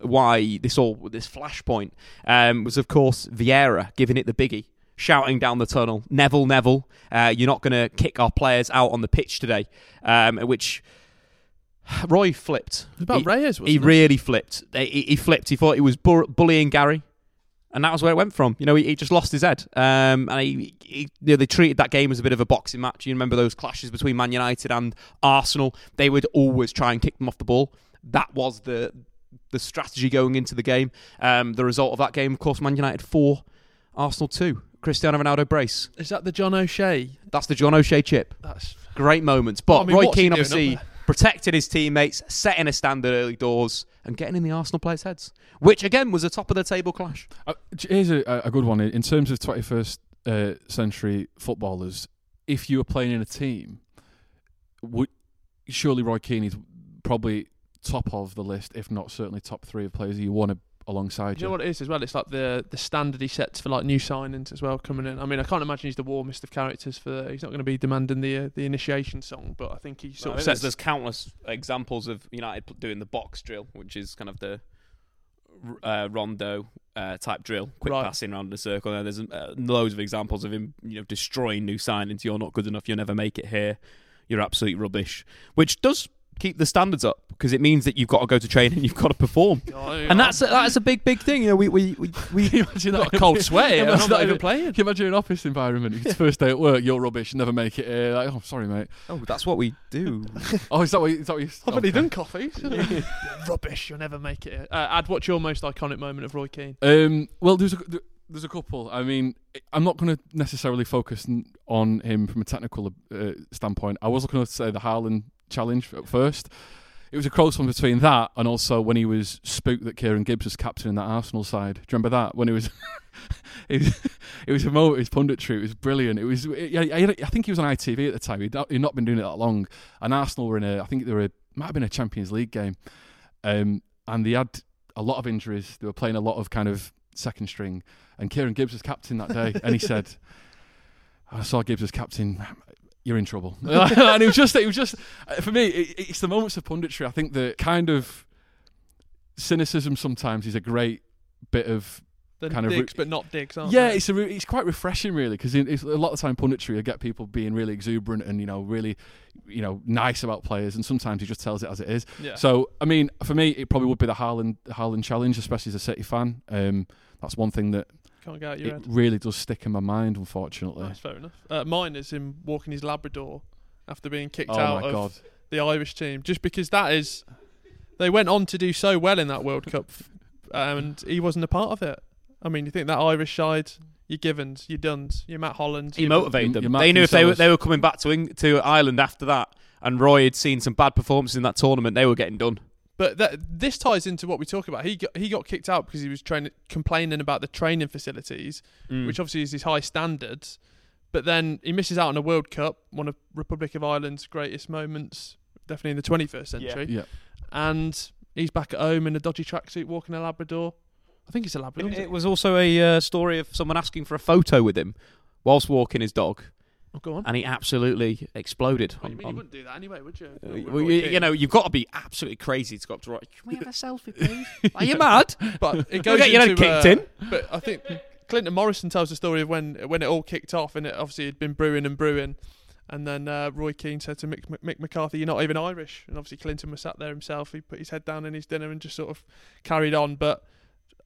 Speaker 5: why this all this flashpoint um, was, of course, Vieira giving it the biggie, shouting down the tunnel, "Neville, Neville, uh, you're not going to kick our players out on the pitch today," um, which. Roy flipped.
Speaker 3: It was about
Speaker 5: he,
Speaker 3: Reyes, wasn't
Speaker 5: he
Speaker 3: it?
Speaker 5: really flipped. He, he flipped. He thought he was bu- bullying Gary, and that was where it went from. You know, he, he just lost his head. Um, and he, he, you know, they treated that game as a bit of a boxing match. You remember those clashes between Man United and Arsenal? They would always try and kick them off the ball. That was the the strategy going into the game. Um, the result of that game, of course, Man United four, Arsenal two. Cristiano Ronaldo brace.
Speaker 3: Is that the John O'Shea?
Speaker 5: That's the John O'Shea chip.
Speaker 3: That's
Speaker 5: Great moments. But
Speaker 3: I mean,
Speaker 5: Roy Keane obviously protected his teammates, setting a standard early doors, and getting in the Arsenal players' heads, which again was a top of the table clash.
Speaker 4: Uh, here's a, a good one in terms of 21st uh, century footballers. If you were playing in a team, would surely Roy Keane is probably top of the list, if not certainly top three of players you want to alongside
Speaker 3: Do you know what it is as well? It's like the the standard he sets for like new signings as well coming in. I mean, I can't imagine he's the warmest of characters for. The, he's not going to be demanding the uh, the initiation song, but I think he sort
Speaker 5: I
Speaker 3: of
Speaker 5: think there's,
Speaker 3: sets.
Speaker 5: there's countless examples of United doing the box drill, which is kind of the uh, rondo uh, type drill, quick
Speaker 3: Right.
Speaker 5: passing around the circle. And there's uh, loads of examples of him, you know, destroying new signings. You're not good enough. You'll never make it here. You're absolute rubbish, which does keep the standards up because it means that you've got to go to training, you've got to perform, and that's a, that's a big big thing. You know, we we we, we
Speaker 4: imagine
Speaker 3: got a cold sweat here, I'm not
Speaker 4: that
Speaker 3: even
Speaker 4: in-
Speaker 3: playing.
Speaker 4: Can you imagine an office environment? It's first day at work, you're rubbish, never make it here. Like, oh, sorry, mate.
Speaker 5: oh, that's what we do.
Speaker 4: Oh, is that what? Is that what you?
Speaker 3: I've only
Speaker 4: okay.
Speaker 3: done coffee. Rubbish. You'll never make it. Uh, Ad, what's your most iconic moment of Roy Keane?
Speaker 4: Um, well, there's a there's a couple. I mean, I'm not going to necessarily focus on him from a technical uh, standpoint. I was going to say the Haaland challenge at first. It was a close one between that and also when he was spooked that Kieran Gibbs was captain in that Arsenal side. Do you remember that when it was? it was, it was a moment. His punditry. It was brilliant. It was. Yeah, I, think he was on ITV at the time. He'd not, he'd not been doing it that long. And Arsenal were in a. I think. A, might have been a Champions League game, um, and they had a lot of injuries. They were playing a lot of kind of second string, and Kieran Gibbs was captain that day, and he said, "I saw Gibbs as captain. You're in trouble." and it was just, it was just for me. It, it's the moments of punditry. I think the kind of cynicism sometimes is a great bit of
Speaker 3: The
Speaker 4: kind of
Speaker 3: digs, but not digs, aren't
Speaker 4: yeah,
Speaker 3: they?
Speaker 4: it's a re- it's quite refreshing, really, because a lot of time punditry will get people being really exuberant and you know really, you know, nice about players, and sometimes he just tells it as it is.
Speaker 3: Yeah.
Speaker 4: So I mean, for me, it probably would be the Haaland Haaland challenge, especially as a City fan. Um, that's one thing that
Speaker 3: Can't get out your
Speaker 4: it
Speaker 3: head.
Speaker 4: really does stick in my mind, unfortunately.
Speaker 3: That's fair enough. Uh, mine is him walking his Labrador after being kicked
Speaker 4: Oh
Speaker 3: out
Speaker 4: my
Speaker 3: of
Speaker 4: God.
Speaker 3: the Irish team, just because that is. They went on to do so well in that World Cup, and he wasn't a part of it. I mean, you think that Irish side, your Givens, your Dunnes, your Matt Holland,
Speaker 5: He motivated them.
Speaker 4: Mark
Speaker 5: They knew if they were, they were coming back to Eng- to Ireland after that, and Roy had seen some bad performances in that tournament, they were getting done.
Speaker 3: But that, this ties into what we talk about. He got, he got kicked out because he was training, complaining about the training facilities,
Speaker 5: Mm.
Speaker 3: which obviously is his high standards. But then he misses out on a World Cup, one of Republic of Ireland's greatest moments, definitely in the 21st century.
Speaker 4: Yeah.
Speaker 3: And he's back at home in a dodgy tracksuit, walking a Labrador. I think it's a Labrador.
Speaker 5: It, it was also a uh, story of someone asking for a photo with him whilst walking his dog.
Speaker 3: Oh, go on.
Speaker 5: and he absolutely exploded.
Speaker 3: What do you
Speaker 5: on-
Speaker 3: You wouldn't do that anyway, would you?
Speaker 5: Uh, well, you, you know, you've got to be absolutely crazy to go up to Roy. Can we have a selfie, please? Are you mad?
Speaker 3: But it goes
Speaker 5: get your head
Speaker 3: into,
Speaker 5: kicked
Speaker 3: uh,
Speaker 5: in.
Speaker 3: But I think Clinton Morrison tells the story of when when it all kicked off, and it obviously had been brewing and brewing. And then uh, Roy Keane said to Mick, Mick McCarthy, "You're not even Irish." And obviously Clinton was sat there himself. He put his head down in his dinner and just sort of carried on. But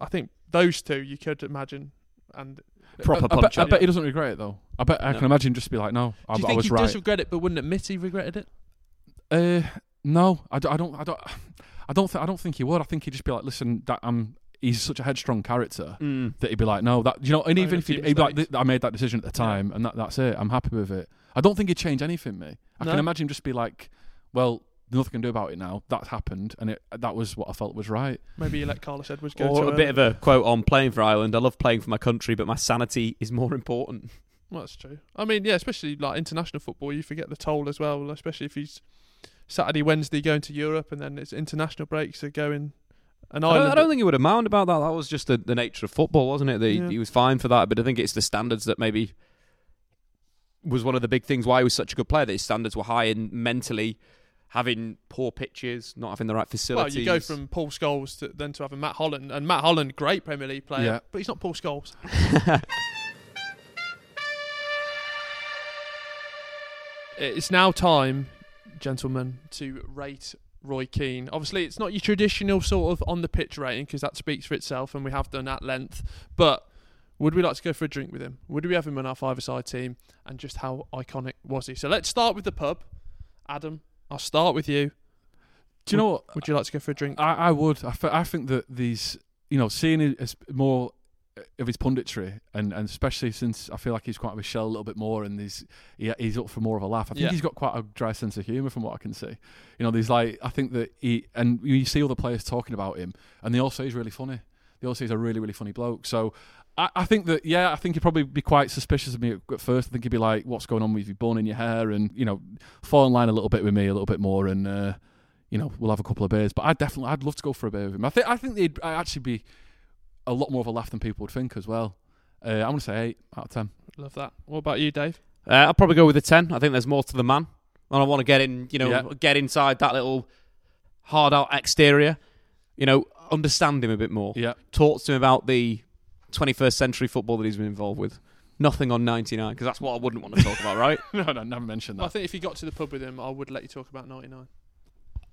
Speaker 3: I think those two you could imagine and
Speaker 4: I, I bet, I bet he doesn't regret it though. I bet I
Speaker 3: No.
Speaker 4: can imagine just be like, no, I,
Speaker 3: Do you
Speaker 4: I
Speaker 3: think
Speaker 4: was
Speaker 3: he
Speaker 4: right.
Speaker 3: does regret it, but wouldn't admit he regretted it?
Speaker 4: Uh, no, I don't. I don't. I don't. I don't, th- I don't think he would. I think he'd just be like, listen, that I'm. He's such a headstrong character
Speaker 5: Mm.
Speaker 4: that he'd be like, no, that you know, and
Speaker 3: Own
Speaker 4: even
Speaker 3: a
Speaker 4: if he'd, he'd be like,
Speaker 3: mistakes.
Speaker 4: I made that decision at the time, and that, that's it. I'm happy with it. I don't think he'd change anything, me. I
Speaker 3: No?
Speaker 4: can imagine him just be like, well, nothing can do about it now. That's happened, and it, that was what I felt was right.
Speaker 3: Maybe you let Carlos Edwards go.
Speaker 5: Or
Speaker 3: to
Speaker 5: a bit of a quote on playing for Ireland. I love playing for my country, but my sanity is more important.
Speaker 3: Well, that's true. I mean, yeah, especially like international football, you forget the toll as well. Especially if he's Saturday, Wednesday going to Europe, and then it's international breaks are going. And
Speaker 5: I don't, I don't think he would have moaned about that. That was just the, the nature of football, wasn't it? That he,
Speaker 3: Yeah.
Speaker 5: he was fine for that, but I think it's the standards that maybe was one of the big things why he was such a good player. That his standards were high and mentally having poor pitches, not having the right facilities.
Speaker 3: well, you go from Paul Scholes to then to having Matt Holland, and Matt Holland, great Premier League player,
Speaker 4: Yeah.
Speaker 3: but he's not Paul Scholes. it's now time, gentlemen, to rate Roy Keane. Obviously, it's not your traditional sort of on the pitch rating because that speaks for itself, and we have done at length. But would we like to go for a drink with him? Would we have him on our five-a-side team? And just how iconic was he? So let's start with the pub. Adam, I'll start with you.
Speaker 4: Do you know what?
Speaker 3: Would you like to go for a drink?
Speaker 4: I, I would. I, I think that these, you know, seeing it as more uh, of his punditry, and, and especially since I feel like he's quite of a shell a little bit more, and he's he, he's up for more of a laugh. I think
Speaker 3: Yeah.
Speaker 4: he's got quite a dry sense of humour from what I can see. You know, there's like I think that he and you see all the players talking about him, and they all say he's really funny. They all say he's a really really funny bloke. So. I, I think that yeah, I think he'd probably be quite suspicious of me at- at first. I think he'd be like, "What's going on with you, bone in your hair?" and you know, fall in line a little bit with me, a little bit more, and uh, you know, we'll have a couple of beers. But I definitely, I'd love to go for a beer with him. I think, I think they'd actually be a lot more of a laugh than people would think as well. Uh, I'm gonna say eight out of ten.
Speaker 3: Love that. What about you, Dave?
Speaker 5: Uh, I'll probably go with a ten. I think there's more to the man, and I want to get in. You know,
Speaker 4: Yeah.
Speaker 5: get inside that little hard out exterior. You know, understand him a bit more.
Speaker 4: Yeah.
Speaker 5: Talk to him about the 21st century football that he's been involved with. Nothing on 99 because that's what I wouldn't want to talk about, right?
Speaker 4: no, no, never mentioned
Speaker 3: Well, I think if you got to the pub with him, I would let you talk about 99.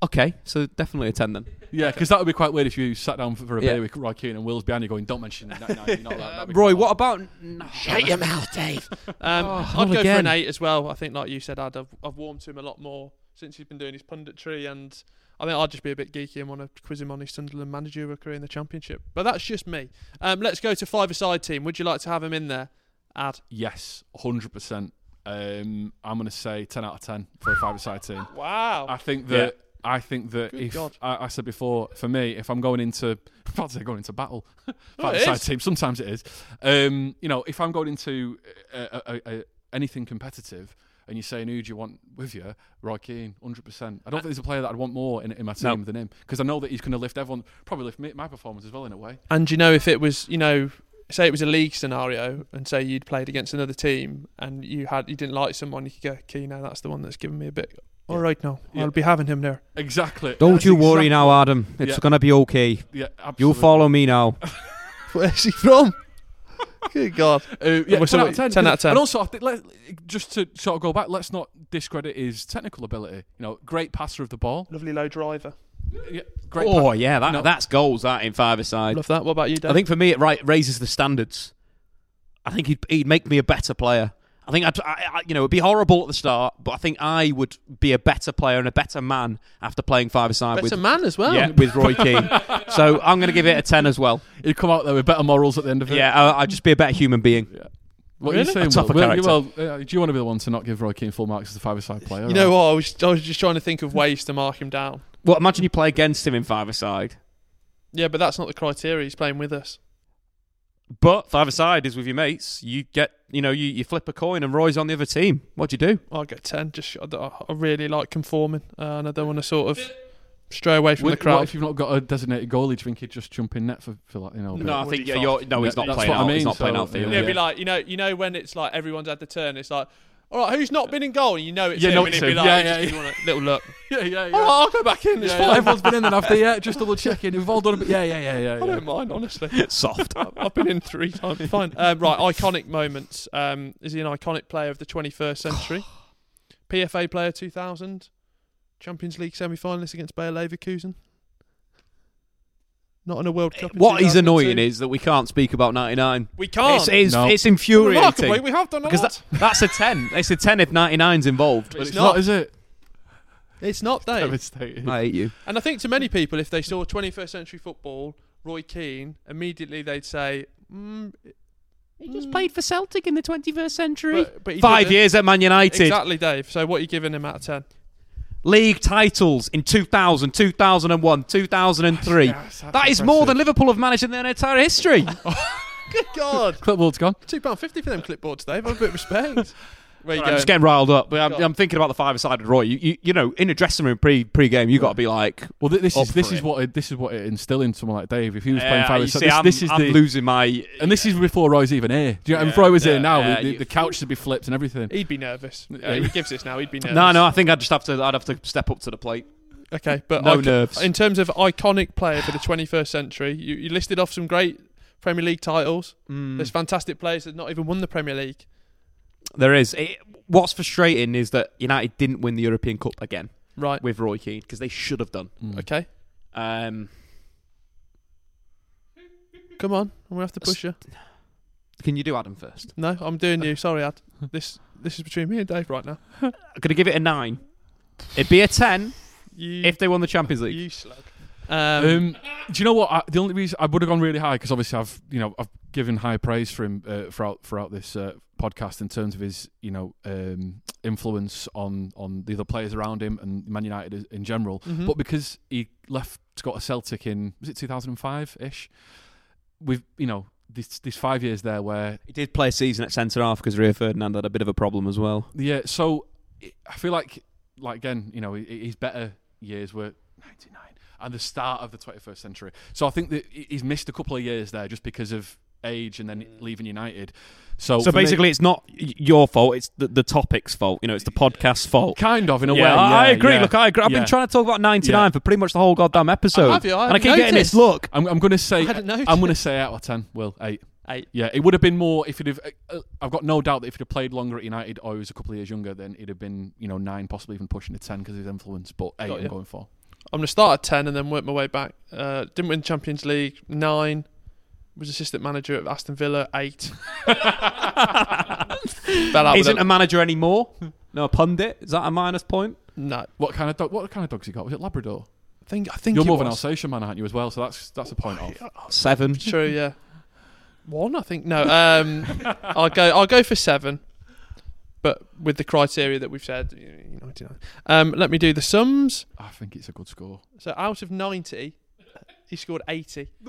Speaker 5: Okay, so definitely a ten then.
Speaker 4: Yeah, because that would be quite weird if you sat down for, for a
Speaker 5: Yeah.
Speaker 4: beer with Roy Keane and Will's behind you going, "Don't mention that." No, you know, that, that'd be
Speaker 5: Roy,
Speaker 4: quite
Speaker 5: what
Speaker 4: odd.
Speaker 5: about?
Speaker 3: Shut your mouth, Dave. Um,
Speaker 5: Oh,
Speaker 3: I'd
Speaker 5: not
Speaker 3: go for an eight as well. I think, like you said, I'd have, I've warmed to him a lot more since he's been doing his punditry, and I think I'll just be a bit geeky and want to quiz him on his Sunderland managerial career in the Championship. But that's just me. Um, let's go to five-a-side team. Would you like to have him in there? Ad.
Speaker 4: Yes, hundred percent. Um, I'm gonna say ten out of ten for a five-a-side team.
Speaker 3: Wow.
Speaker 4: I think that I think that
Speaker 3: Good
Speaker 4: if I, I said before, for me, if I'm going into, I'm about to say going into battle,
Speaker 3: Oh,
Speaker 4: five-a-side
Speaker 3: is.
Speaker 4: team. Sometimes it is. Um, you know, if I'm going into uh, uh, uh, anything competitive, and you're saying who do you want with you, Roy Keane, hundred percent. I don't think there's a player that I'd want more in, in my
Speaker 3: No.
Speaker 4: team than him because I know that he's going to lift everyone, probably lift me, my performance as well in a way.
Speaker 3: And you know, if it was, you know, say it was a league scenario, and say you'd played against another team, and you had you didn't like someone, you could go, "Okay, now that's the one that's given me a bit." All right, now
Speaker 4: Yeah.
Speaker 3: I'll be having him there.
Speaker 4: Exactly.
Speaker 5: Don't
Speaker 4: That's
Speaker 5: you worry
Speaker 4: exactly-
Speaker 5: now, Adam. It's
Speaker 4: Yeah.
Speaker 5: gonna be okay.
Speaker 4: Yeah, absolutely.
Speaker 5: You'll follow me now.
Speaker 3: Where's he from? Good God.
Speaker 4: Uh, yeah,
Speaker 3: Well, so
Speaker 4: 10, out of 10.
Speaker 3: 10 out of 10.
Speaker 4: And also, I think, let, just to sort of go back, let's not discredit his technical ability. You know, great passer of the ball.
Speaker 3: Lovely low driver.
Speaker 4: Yeah, great.
Speaker 5: oh
Speaker 4: pa-
Speaker 5: yeah, that
Speaker 4: No.
Speaker 5: that's goals. That in five-a-side.
Speaker 3: Love that. What about you, Dave?
Speaker 5: I think for me, it right raises the standards. I think he'd, he'd make me a better player. I think I'd, I, I, you know, it'd be horrible at the start, but I think I would be a better player and a better man after playing five-a-side
Speaker 3: better
Speaker 5: with
Speaker 3: man as well.
Speaker 5: yeah with Roy Keane. so I'm going to give it a ten as well.
Speaker 4: You'd come out there with better morals at the end of it.
Speaker 5: Yeah, I, I'd just be a better human being.
Speaker 4: What are you saying?
Speaker 5: A tougher
Speaker 4: Will? Will,
Speaker 5: character.
Speaker 4: well, uh, do you want to be the one to not give Roy Keane full marks as a five-a-side player?
Speaker 3: You know
Speaker 4: or-
Speaker 3: what? I was I was just trying to think of ways to mark him down.
Speaker 5: Well, imagine you play against him in five-a-side,
Speaker 3: Yeah, but that's not the criteria. He's playing with us.
Speaker 5: But five-a-side is with your mates. You get, you know, you, you flip a coin and Roy's on the other team. What do you do?
Speaker 3: I'll get ten. Just I, I really like conforming, uh, and I don't want to sort of stray away from
Speaker 4: What-
Speaker 3: the crowd.
Speaker 4: What if you've not got a designated goalie? Do you think he'd just jump in net for, for like, you know? a bit?
Speaker 5: No, I think yeah, you're, no, he's
Speaker 4: Yeah,
Speaker 5: not
Speaker 4: that's
Speaker 5: playing
Speaker 4: what I
Speaker 5: mean, He's
Speaker 4: mean,
Speaker 5: not playing
Speaker 4: so,
Speaker 5: outfield.
Speaker 3: Yeah, it'd be like you know, you know when it's like everyone's had the turn. It's like All right, who's not been in goal? And you know it's
Speaker 4: You
Speaker 3: him.
Speaker 4: know
Speaker 3: and
Speaker 4: it's
Speaker 3: be
Speaker 4: him.
Speaker 3: like,
Speaker 4: Yeah,
Speaker 3: you
Speaker 4: yeah, yeah.
Speaker 3: you want a little look.
Speaker 4: Yeah, yeah, yeah.
Speaker 3: All right, I'll go back in. It's
Speaker 4: Yeah,
Speaker 3: fine.
Speaker 4: yeah, everyone's been in then after. Yeah, just double checking. We've all done a bit. Yeah, yeah, yeah, yeah.
Speaker 3: I
Speaker 4: yeah.
Speaker 3: don't mind, honestly.
Speaker 5: It's soft.
Speaker 3: I've I've been in three times. Fine. Um, right, iconic moments. Um, is he an iconic player of the 21st century? PFA player 2000. Champions League semi-finalist against Bayer Leverkusen. Not in a World Cup. in
Speaker 5: What is annoying is that we can't speak about 99.
Speaker 3: We can't.
Speaker 5: It's, it's,
Speaker 4: No.
Speaker 5: it's infuriating.
Speaker 3: Remarkably, we have done a
Speaker 5: because
Speaker 3: lot.
Speaker 5: that, that's a 10. It's a 10 if 99's involved.
Speaker 3: But it's
Speaker 4: It's not, is it?
Speaker 3: It's not, Dave.
Speaker 4: Devastating.
Speaker 5: I hate you.
Speaker 3: And I think to many people, if they saw 21st century football, Roy Keane, immediately they'd say, mm,
Speaker 5: He just played for Celtic in the 21st century.
Speaker 3: But- but he
Speaker 5: Five
Speaker 3: didn't.
Speaker 5: years at Man United.
Speaker 3: exactly, Dave. So what are you giving him out of 10?
Speaker 5: League titles in 2000, 2001, 2003.
Speaker 4: Yeah,
Speaker 5: that is more than Liverpool have managed in their entire history.
Speaker 3: Oh, good God.
Speaker 4: Clipboard's gone.
Speaker 3: £2.50 for them clipboards, Dave. Have a bit of respect. Where you
Speaker 5: I'm
Speaker 3: going?
Speaker 5: just getting riled up. But I'm, I'm thinking about the five-sided Roy. You, you, you know, in a dressing room pre pre-game, you got to be like,
Speaker 4: Well, th- this
Speaker 5: Up
Speaker 4: is this
Speaker 5: for
Speaker 4: is
Speaker 5: it.
Speaker 4: what it, this is what it instill in someone like Dave. If he was
Speaker 5: Yeah,
Speaker 4: playing five,
Speaker 5: you
Speaker 4: so
Speaker 5: see,
Speaker 4: this,
Speaker 5: I'm-
Speaker 4: this is
Speaker 5: I'm
Speaker 4: the
Speaker 5: losing my.
Speaker 4: and this is before Roy's even here. Do you know?
Speaker 5: Yeah,
Speaker 4: if Roy was
Speaker 5: yeah,
Speaker 4: here now,
Speaker 5: yeah,
Speaker 4: the,
Speaker 5: you-
Speaker 4: the couch would be flipped and everything.
Speaker 3: He'd be nervous.
Speaker 4: Yeah.
Speaker 3: Uh, he gives this now. He'd be nervous.
Speaker 5: No, no, I think I'd just have to. I'd have to step up to the plate.
Speaker 3: Okay, but
Speaker 5: No
Speaker 3: ico-
Speaker 5: nerves.
Speaker 3: in terms of iconic player for the 21st century, you, you listed off some great Premier League titles.
Speaker 5: Mm.
Speaker 3: There's fantastic players that not even won the Premier League.
Speaker 5: There is. It, what's frustrating is that United didn't win the European Cup again
Speaker 3: Right.
Speaker 5: with Roy Keane because they should have done.
Speaker 4: Mm.
Speaker 3: Okay.
Speaker 5: Um,
Speaker 3: Come on. We have to push you.
Speaker 5: can you do Adam first?
Speaker 3: No, I'm doing you. Sorry, Ad. This this is between me and Dave right now.
Speaker 5: I'm gonna give it a nine. It'd be a ten
Speaker 3: You,
Speaker 5: if they won the Champions League.
Speaker 3: you slug. Um,
Speaker 4: Um, do you know what? I, the only reason I would have gone really high because obviously I've you know I've given high praise for him uh, throughout throughout this uh, podcast in terms of his you know um, influence on on the other players around him and Man United in general.
Speaker 3: Mhm.
Speaker 4: But because he left to go to Celtic in was it 2005 ish, we've you know this these five years there where
Speaker 5: He did play a season at centre half because Rio Ferdinand had a bit of a problem as well.
Speaker 4: yeah. So I feel like like again you know his better years were 99 and the start of the 21st century. So I think that he's missed a couple of years there just because of age and then leaving United. So,
Speaker 5: So
Speaker 4: for me-
Speaker 5: basically, it's not your fault. It's the, the topic's fault. You know, it's the podcast's fault.
Speaker 4: kind of in a
Speaker 5: yeah,
Speaker 4: way.
Speaker 5: I, I agree.
Speaker 4: yeah,
Speaker 5: Look, I agree. I've
Speaker 4: yeah.
Speaker 5: been trying to talk about 99
Speaker 4: Yeah.
Speaker 5: for pretty much the whole goddamn episode.
Speaker 3: have you? I
Speaker 5: and I keep
Speaker 3: hadn't
Speaker 5: getting this look.
Speaker 4: I'm, I'm going to say
Speaker 3: I hadn't noticed.
Speaker 4: I'm going to say out of ten. Will eight.
Speaker 3: Eight.
Speaker 4: Yeah, it would have been more if he'd have. Uh, I've got no doubt that if he'd have played longer at United or he was a couple of years younger, then it'd have been you know nine, possibly even pushing to ten because of his influence. But eight,
Speaker 3: Got
Speaker 4: I'm
Speaker 3: you.
Speaker 4: going for.
Speaker 3: I'm going to start at 10 and then work my way back. Uh, didn't win Champions League. 9. Was assistant manager at Aston Villa. 8. Fell out with
Speaker 5: Isn't
Speaker 3: a-
Speaker 5: a manager anymore. No, a pundit. Is that a minus point?
Speaker 3: No.
Speaker 4: What kind of dog? What kind of dogs he got? Was it Labrador?
Speaker 3: I think, I think
Speaker 4: You're
Speaker 3: it
Speaker 4: more of an
Speaker 3: was.
Speaker 4: Alsatian man, aren't you, as well? So that's that's a point off.
Speaker 5: Seven.
Speaker 3: True, yeah. One, I think. No, um, I'll go. I'll go for seven, but with the criteria that we've said. you know, 99. Um, let me do the sums.
Speaker 4: I think it's a good score.
Speaker 3: So out of ninety, he scored eighty.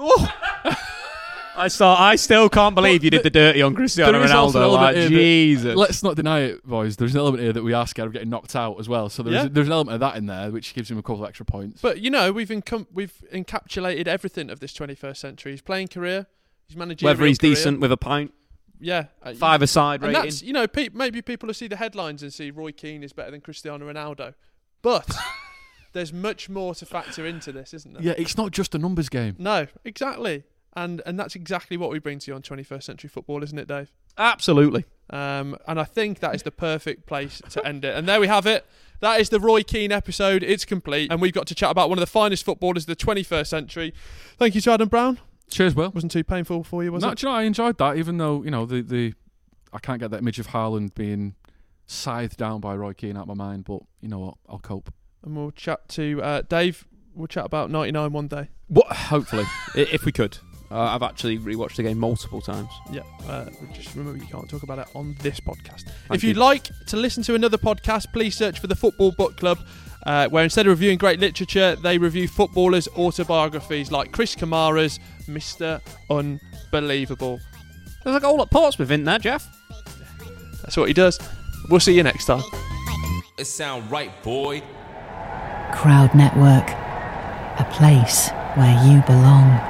Speaker 5: I start. I still can't believe
Speaker 4: But
Speaker 5: you did the dirty on Cristiano
Speaker 4: There is also an
Speaker 5: Ronaldo. Like,
Speaker 4: here that-
Speaker 5: Jesus.
Speaker 4: Let's not deny it, boys. There's an element here that we are scared of getting knocked out as well. So there's
Speaker 3: Yeah.
Speaker 4: there's an element of that in there which gives him a couple of extra points.
Speaker 3: But you know, we've encom- we've encapsulated everything of this twenty-first century. His playing career, his managerial
Speaker 5: Whether he's
Speaker 3: career.
Speaker 5: decent with a pint,
Speaker 3: yeah, uh,
Speaker 5: five aside rating.
Speaker 3: that's you know, pe- maybe people will see the headlines and see Roy Keane is better than Cristiano Ronaldo, but there's much more to factor into this, isn't there?
Speaker 4: yeah, it's not just a numbers game.
Speaker 3: No, exactly, and and that's exactly what we bring to you on 21st Century Football, isn't it, Dave?
Speaker 5: Absolutely.
Speaker 3: Um, and I think that is the perfect place to end it. And there we have it. That is the Roy Keane episode. It's complete, and we've got to chat about one of the finest footballers of the 21st century. Thank you to Adam Brown.
Speaker 4: Cheers, Will.
Speaker 3: Wasn't too painful for you, was
Speaker 4: No,
Speaker 3: it?
Speaker 4: do you know, I enjoyed that, even though you know the the I can't get that image of Haaland being scythed down by Roy Keane out of my mind. But you know what, I'll cope.
Speaker 3: And we'll chat to uh, Dave. We'll chat about 99 one day.
Speaker 5: What? Hopefully, if we could. Uh, I've actually rewatched the game multiple times.
Speaker 3: Yeah, uh, just remember you can't talk about it on this podcast.
Speaker 5: Thank
Speaker 3: if you'd
Speaker 5: you.
Speaker 3: like to listen to another podcast, please search for the Football Book Club, uh, where instead of reviewing great literature, they review footballers' autobiographies like Chris Kamara's Mr. Unbelievable.
Speaker 5: There's a goal at Portsmouth in there, Jeff.
Speaker 3: That's what he does. We'll see you next time.
Speaker 2: It sound right, boy.
Speaker 1: Crowd Network, a place where you belong.